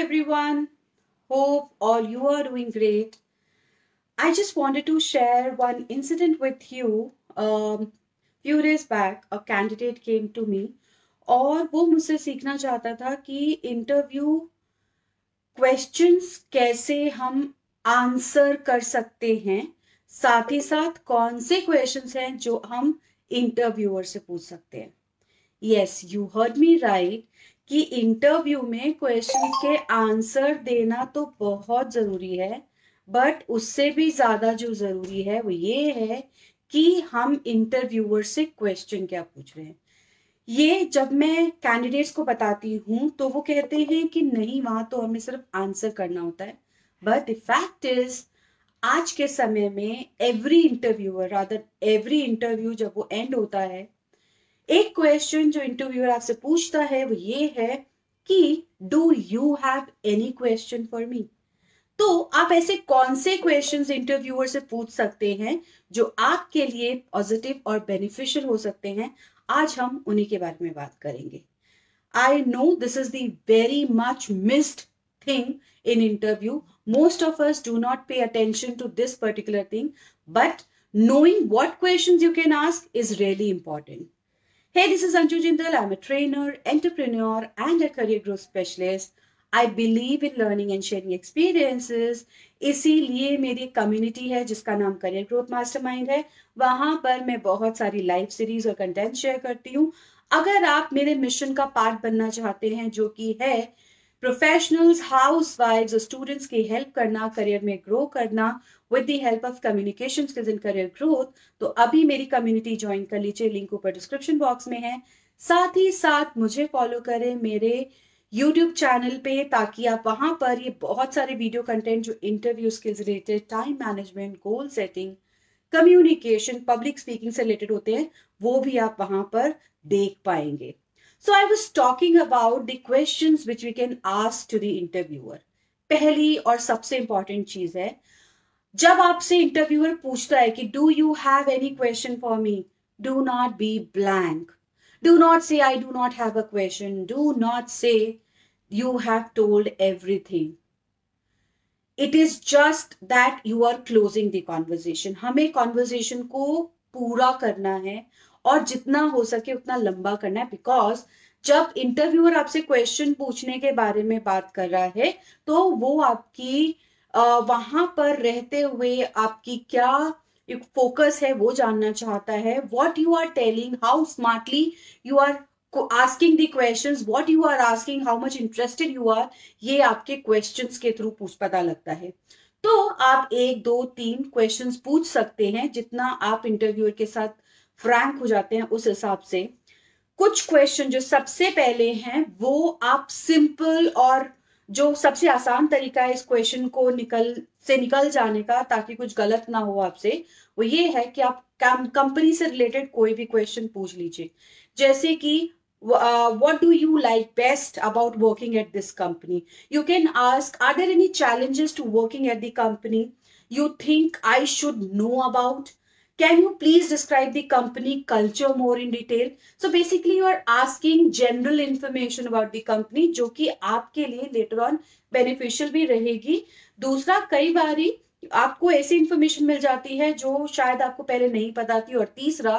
everyone. Hope all you are doing great. I just wanted to share one incident with you. Um, few days back, a candidate came to me और वो मुझसे सीखना चाहता था कि interview questions कैसे हम आंसर कर सकते हैं साथ ही साथ कौन से क्वेश्चंस हैं जो हम इंटरव्यूअर से पूछ सकते हैं yes you heard me right कि इंटरव्यू में क्वेश्चन के आंसर देना तो बहुत ज़रूरी है बट उससे भी ज़्यादा जो ज़रूरी है वो ये है कि हम इंटरव्यूअर से क्वेश्चन क्या पूछ रहे हैं। ये जब मैं कैंडिडेट्स को बताती हूँ तो वो कहते हैं कि नहीं, वहाँ तो हमें सिर्फ़ आंसर करना होता है। बट फैक्ट इज़ आज के समय में every interviewer rather every interview जब वो एंड होता है एक क्वेश्चन जो इंटरव्यूअर आपसे पूछता है, वो ये है कि do you have any question for me तो आप ऐसे कौन से क्वेश्चंस इंटरव्यूअर से पूछ सकते हैं, जो आपके लिए पॉजिटिव और बेनिफिशियल हो सकते हैं? आज हम उन्हीं के बारे में बात करेंगे। I know this is the very much missed thing in interview. Most of us do not pay attention to this particular thing, but knowing what questions you can ask is really important. Hey, this is Anju Jindal. I'm a trainer, entrepreneur, and a career growth specialist. I believe in learning and sharing experiences. इसीलिए मेरी community है जिसका नाम career growth mastermind है वहाँ पर मैं बहुत सारी लाइव सीरीज़ और कंटेंट शेयर करती हूँ अगर आप मेरे मिशन का पार्ट बनना चाहते हैं जो कि है प्रोफेशनल्स हाउस वाइफ और स्टूडेंट्स की हेल्प करना करियर में ग्रो करना with the help of communication skills in career growth तो अभी मेरी कम्युनिटी ज्वाइन कर लीजिए लिंक ऊपर डिस्क्रिप्शन बॉक्स में है साथ ही साथ मुझे फॉलो करें मेरे यूट्यूब चैनल पे ताकि आप वहाँ पर ये बहुत सारे वीडियो कंटेंट जो interview skills related time management goal setting communication public speaking से रिलेटेड होते हैं वो भी आप वहाँ पर देख पाएँगे So I was talking about the questions which we can ask to the interviewer. पहली और सबसे इंपॉर्टेंट चीज़ है, जब आपसे इंटरव्यूअर पूछता है कि do you have any question for me do not be blank do not say I do not have a question do not say you have told everything it is just that you are closing the conversation हमें conversation को पूरा करना है और जितना हो सके उतना लंबा करना है बिकॉज़ जब इंटरव्यूअर आपसे क्वेश्चन पूछने के बारे में बात कर रहा है तो वो आपकी वहाँ पर रहते हुए आपकी क्या फोकस है वो जानना चाहता है। What you are telling how smartly you are asking the question what you are asking how much interested you are ये आपके क्वेश्चन के थ्रू पूछ पता लगता है। तो आप एक, दो, तीन क्वेश्चंस पूछ सकते हैं जितना आप इंटरव्यूअर के साथ फ्रैंक हो जाते हैं उस हिसाब से। कुछ क्वेश्चन जो सबसे पहले हैं, वो आप सिंपल और जो सबसे आसान तरीका है इस क्वेश्चन को निकल, से निकल जाने का, ताकि कुछ गलत ना हो आपसे, वो ये है कि आप कंपनी से रिलेटेड कोई भी क्वेश्चन पूछ लीजिए। जैसे कि what do you like best about working at this company you can ask are there any challenges to working at the company you think I should know about Can you please describe the company culture more in detail? So basically you are asking general information about the company जो कि आपके लिए later on beneficial भी रहेगी दूसरा कई बारी आपको ऐसी इंफॉर्मेशन मिल जाती है जो शायद आपको पहले नहीं पता थी और तीसरा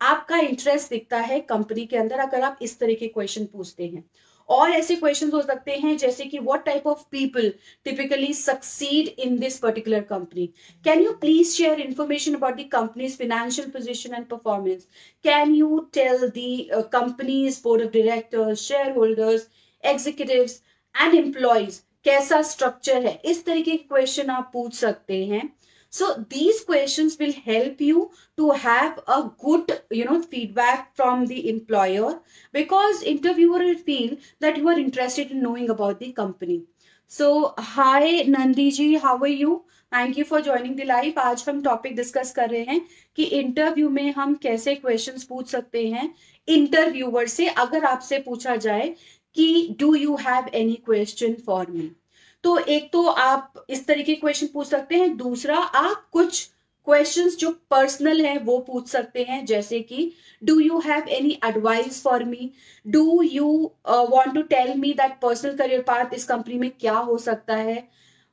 आपका इंटरेस्ट दिखता है कंपनी के अंदर अगर आप इस तरह के क्वेश्चन पूछते हैं और ऐसे क्वेश्चन हो सकते हैं जैसे कि what type of people typically succeed in this particular company can you please share information about the company's financial position and performance can you tell the company's board of directors shareholders executive and employees कैसा structure है? इस तरीके के question आप पूछ सकते हैं। So these questions will help you to have a good you know feedback from the employer because interviewer will feel that you are interested in knowing about the company so hi nandi ji how are you thank you for joining the live आज हम topic discuss कर रहे हैं कि interview में हम कैसे questions पूछ सकते हैं इंटरव्यूअर से अगर आपसे पूछा जाए कि do you have any question for me तो एक तो आप इस तरीके के क्वेश्चन पूछ सकते हैं। दूसरा, आप कुछ क्वेश्चंस जो पर्सनल है, वो पूछ सकते हैं। जैसे कि do you have any advice for me do you want to tell me that personal career path इस कंपनी में क्या हो सकता है?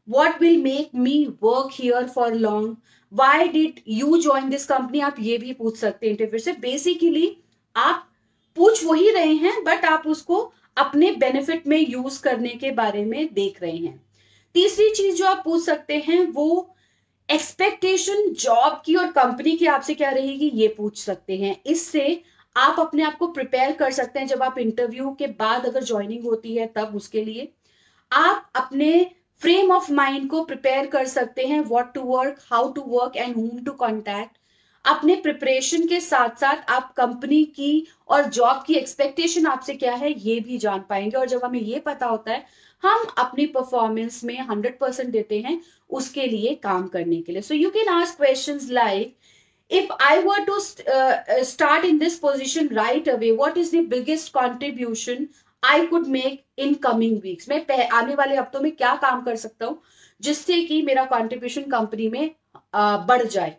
What will make me work here for long why did you join this company आप ये भी पूछ सकते हैं इंटरव्यू से। बेसिकली आप पूछ वही रहे हैं बट आप उसको अपने बेनिफिट में यूज़ करने के बारे में देख रहे हैं। तीसरी चीज़ जो आप पूछ सकते हैं, वो एक्सपेक्टेशन जॉब की और कंपनी की आपसे क्या रहेगी, ये पूछ सकते हैं। इससे आप अपने आप को प्रिपेयर कर सकते हैं, जब आप इंटरव्यू के बाद अगर ज्वाइनिंग होती है, तब उसके लिए। आप अपने फ्रेम ऑफ़ माइंड को प्रिपेयर कर सकते हैं what to work how to work and home to contact अपने प्रिपरेशन के साथ साथ आप कंपनी की और जॉब की एक्सपेक्टेशन आपसे क्या है ये भी जान पाएँगे। और जब हमें ये पता होता है हम अपनी परफॉर्मेंस में हंड्रेड परसेंट देते हैं उसके लिए काम करने के लिए। So you can ask question like if i were uh, start in this position right away what is the biggest contribution i could make in coming weeks? मैं आने वाले हफ्तों में क्या काम कर सकता हूँ जिससे कि मेरा कंट्रीब्यूशन कंपनी में uh, बढ़ जाए।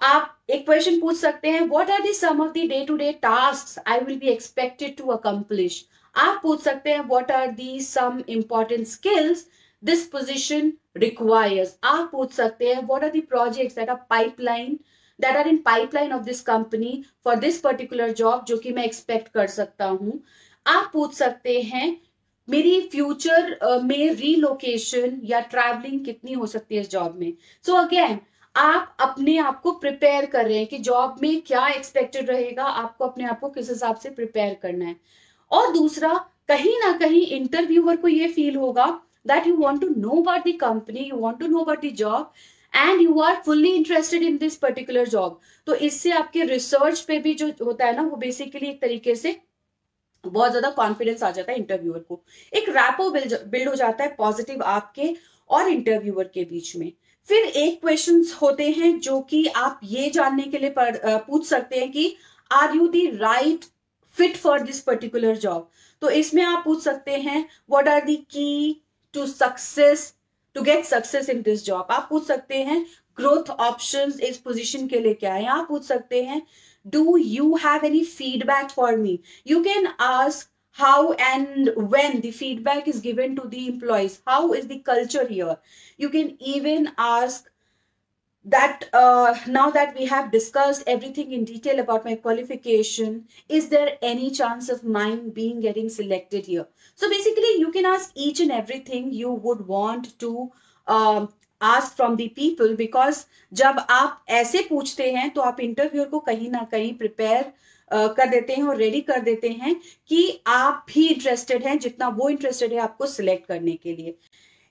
आप एक क्वेश्चन पूछ सकते हैं what are the some of the day to day task I will be expected to accomplish आप पूछ सकते हैं what are the some important skills this position requires आप पूछ सकते हैं what are the projects that are pipeline that are in pipeline of this company for this particular job जो कि मैं एक्सपेक्ट कर सकता हूँ? आप पूछ सकते हैं मेरी फ्यूचर uh, में रीलोकेशन या ट्रैवलिंग कितनी हो सकती है इस जॉब में? सो अगेन आप अपने आप को प्रिपेयर कर रहे हैं कि जॉब में क्या एक्सपेक्टेड रहेगा, आपको अपने आप को किस हिसाब से प्रिपेयर करना है। और दूसरा, कहीं ना कहीं इंटरव्यूअर को ये फील होगा that you want to know about the company you want to know about the job and you are fully interested in this particular job तो इससे आपके रिसर्च पे भी जो होता है ना, वो बेसिकली एक तरीके से बहुत ज़्यादा कॉन्फिडेंस आ जाता है इंटरव्यूअर को। एक रैपो बिल्ड हो जाता है पॉजिटिव आपके और इंटरव्यूअर के बीच में। फिर एक क्वेश्चन होते हैं जो कि आप ये जानने के लिए पूछ सकते हैं कि are you the right fit for this particular job तो इसमें आप पूछ सकते हैं what are the key to success to get success in this job आप पूछ सकते हैं ग्रोथ ऑप्शंस इस पोजीशन के लिए क्या है? आप पूछ सकते हैं do you have any feedback for me you can ask how and when the feedback is given to the employees how is the culture here you can even ask that uh, now that we have discussed everything in detail about my qualification is there any chance of mine being getting selected here so basically you can ask each and everything you would want to um, ask from the people because जब आप ऐसे पूछते हैं तो आप interviewer को कहीं ना कहीं प्रिपेयर कर देते हैं और रेडी कर देते हैं कि आप भी इंटरेस्टेड हैं, जितना वो इंटरेस्टेड है आपको सिलेक्ट करने के लिए।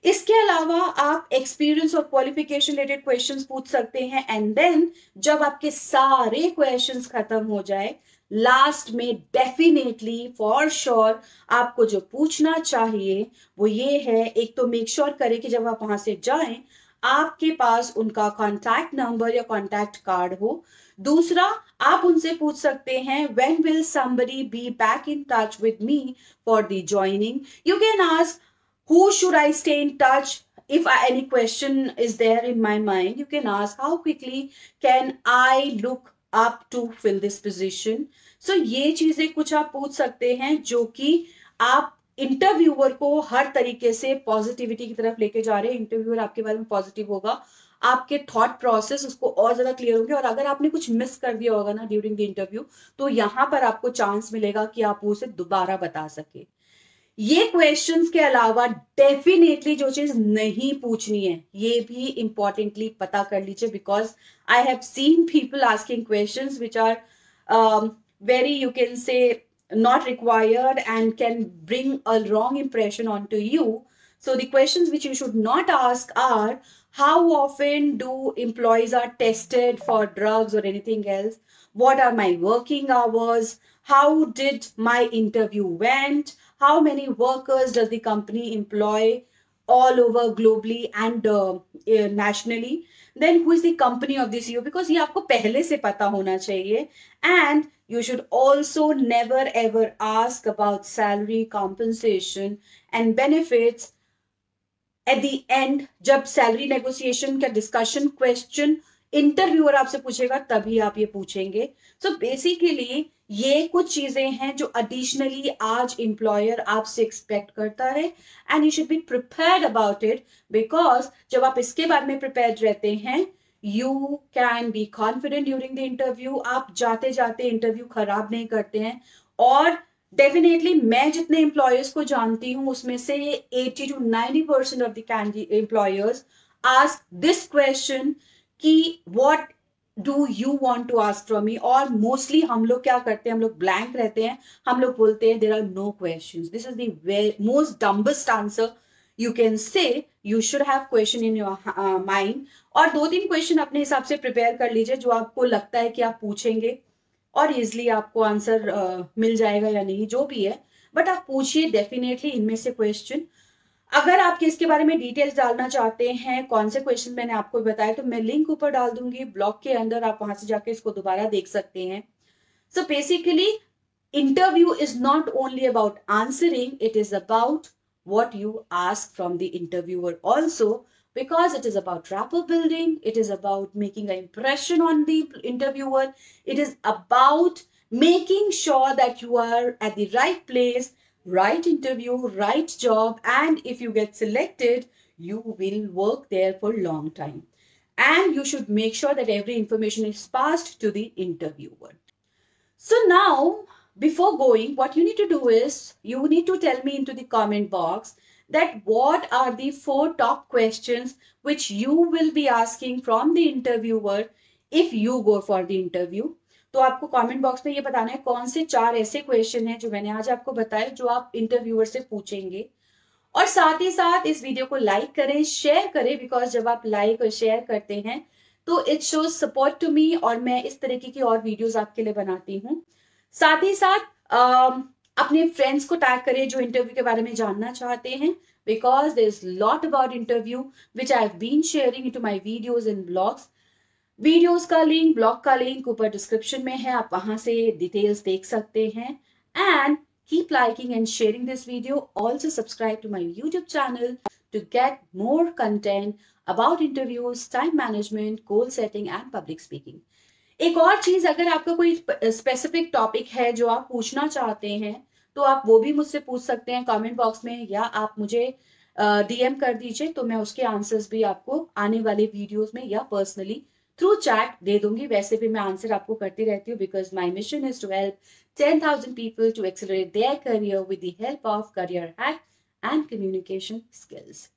इसके अलावा आप एक्सपीरियंस और क्वालिफिकेशन रिलेटेड क्वेश्चंस पूछ सकते हैं एंड देन जब आपके सारे क्वेश्चंस खत्म हो जाए लास्ट में डेफिनेटली फॉर श्योर आपको जो पूछना चाहिए, वो ये है, एक तो मेक श्योर sure करें कि जब आप वहाँ से जाएँ, आपके पास उनका कॉन्टैक्ट नंबर या कॉन्टैक्ट कार्ड हो। दूसरा आप उनसे पूछ सकते हैं when will somebody be back in touch with me for the joining you can ask who should I stay in touch if any question is there in my mind, you can ask, how quickly can i look up to fill this position? So ये चीज़ें कुछ आप पूछ सकते हैं, जो कि आप इंटरव्यूअर को हर तरीके से पॉजिटिविटी की तरफ़ लेके जा रहे हैं। इंटरव्यूअर आपके बारे में पॉजिटिव होगा। आपके थॉट प्रोसेस उसको और ज़्यादा क्लियर होंगे और अगर आपने कुछ मिस कर दिया होगा ना ड्यूरिंग द इंटरव्यू तो यहाँ पर आपको चांस मिलेगा कि आप उसे दोबारा बता सके ये क्वेश्चंस के अलावा डेफिनेटली जो चीज़ नहीं पूछनी है, ये भी इंपॉर्टेंटली पता कर लीजिए because I have seen people asking questions which are very you can say not required and can bring a wrong impression onto you. So the questions which you should not ask are how often do employees are tested for drugs or anything else? What are my working hours? How did my interview went? How many workers does the company employ all over globally and uh, eh, nationally? Then who is the company of this ceo because you have to se pata hona chahiye and you should also never ever ask about salary compensation and benefits at the end जब salary negotiation का discussion question interviewer आपसे पूछेगा, तभी आप ये पूछेंगे। सो so basically ये कुछ चीज़ें हैं जो एडिशनली आज एम्प्लॉयर आपसे एक्सपेक्ट करता है and you should be prepared about it because जब आप इसके बारे में प्रिपेयर्ड रहते हैं you can be confident during the interview आप जाते जाते इंटरव्यू खराब नहीं करते हैं, और डेफिनेटली मैं जितने एम्प्लॉयर्स को जानती हूँ, उसमें से 80 to 90 percent of the employers ask this question कि what do you want to ask from me और मोस्टली हम लोग क्या करते हैं? हम लोग ब्लैंक रहते हैं। हम लोग बोलते हैं there are no question this is the most dumbest answer you can say you should have question in your mind और दो तीन क्वेश्चन अपने हिसाब से प्रिपेयर कर लीजिए, जो आपको लगता है कि आप पूछेंगे। और इजिली आपको आंसर uh, मिल जाएगा या नहीं जो भी है। बट आप पूछिए डेफिनेटली इनमें से क्वेश्चन अगर आप इसके बारे में डिटेल्स डालना चाहते हैं कौन से क्वेश्चन मैंने आपको बताया तो मैं लिंक ऊपर डाल दूँगी। ब्लॉग के अंदर आप वहाँ से जाके इसको दोबारा देख सकते हैं। So basically interview is not only about answering it is about what you ask from the interviewer also because it is about rapport building it is about making an impression on the interviewer it is about making sure that you are at the right place right interview, right job, and if you get selected, you will work there for a long time. And you should make sure that every information is passed to the interviewer. So now, before going, what you need to do is you need to tell me into the comment box that what are the four top questions which you will be asking from the interviewer if you go for the interview? तो आपको comment box में ये बताना है कौन से चार ऐसे क्वेश्चन हैं जो मैंने आज आपको बताया जो आप इंटरव्यूअर से पूछेंगे। और साथ ही साथ इस वीडियो को लाइक करें शेयर करें बिकॉज़ जब आप लाइक और शेयर करते हैं तो it shows support to me और मैं इस तरीके की और वीडियोस आपके लिए बनाती हूँ। साथ ही साथ अपने फ्रेंड्स को टैग करें जो इंटरव्यू के बारे में जानना चाहते हैं because there is lot about interview which I have been sharing to my videos in blogs videos का लिंक ब्लॉग का लिंक ऊपर डिस्क्रिप्शन में है, आप वहाँ से डिटेल्स देख सकते हैं. And keep liking and sharing this video. Also subscribe to my youtube channel to get more content about interviews, time management, goal setting and public speaking. एक और चीज़, अगर आपका कोई स्पेसिफिक टॉपिक है जो आप पूछना चाहते हैं तो आप वो भी मुझसे पूछ सकते हैं कमेंट बॉक्स में, या आप मुझे डीएम कर दीजिए तो मैं उसके आंसर्स भी आपको आने वाले वीडियोस में या पर्सनली थ्रू चैट दे दूँगी। वैसे भी मैं आंसर आपको करती रहती हूँ because my mission is to help ten thousand people to accelerate their career with the help of career hack and communication skills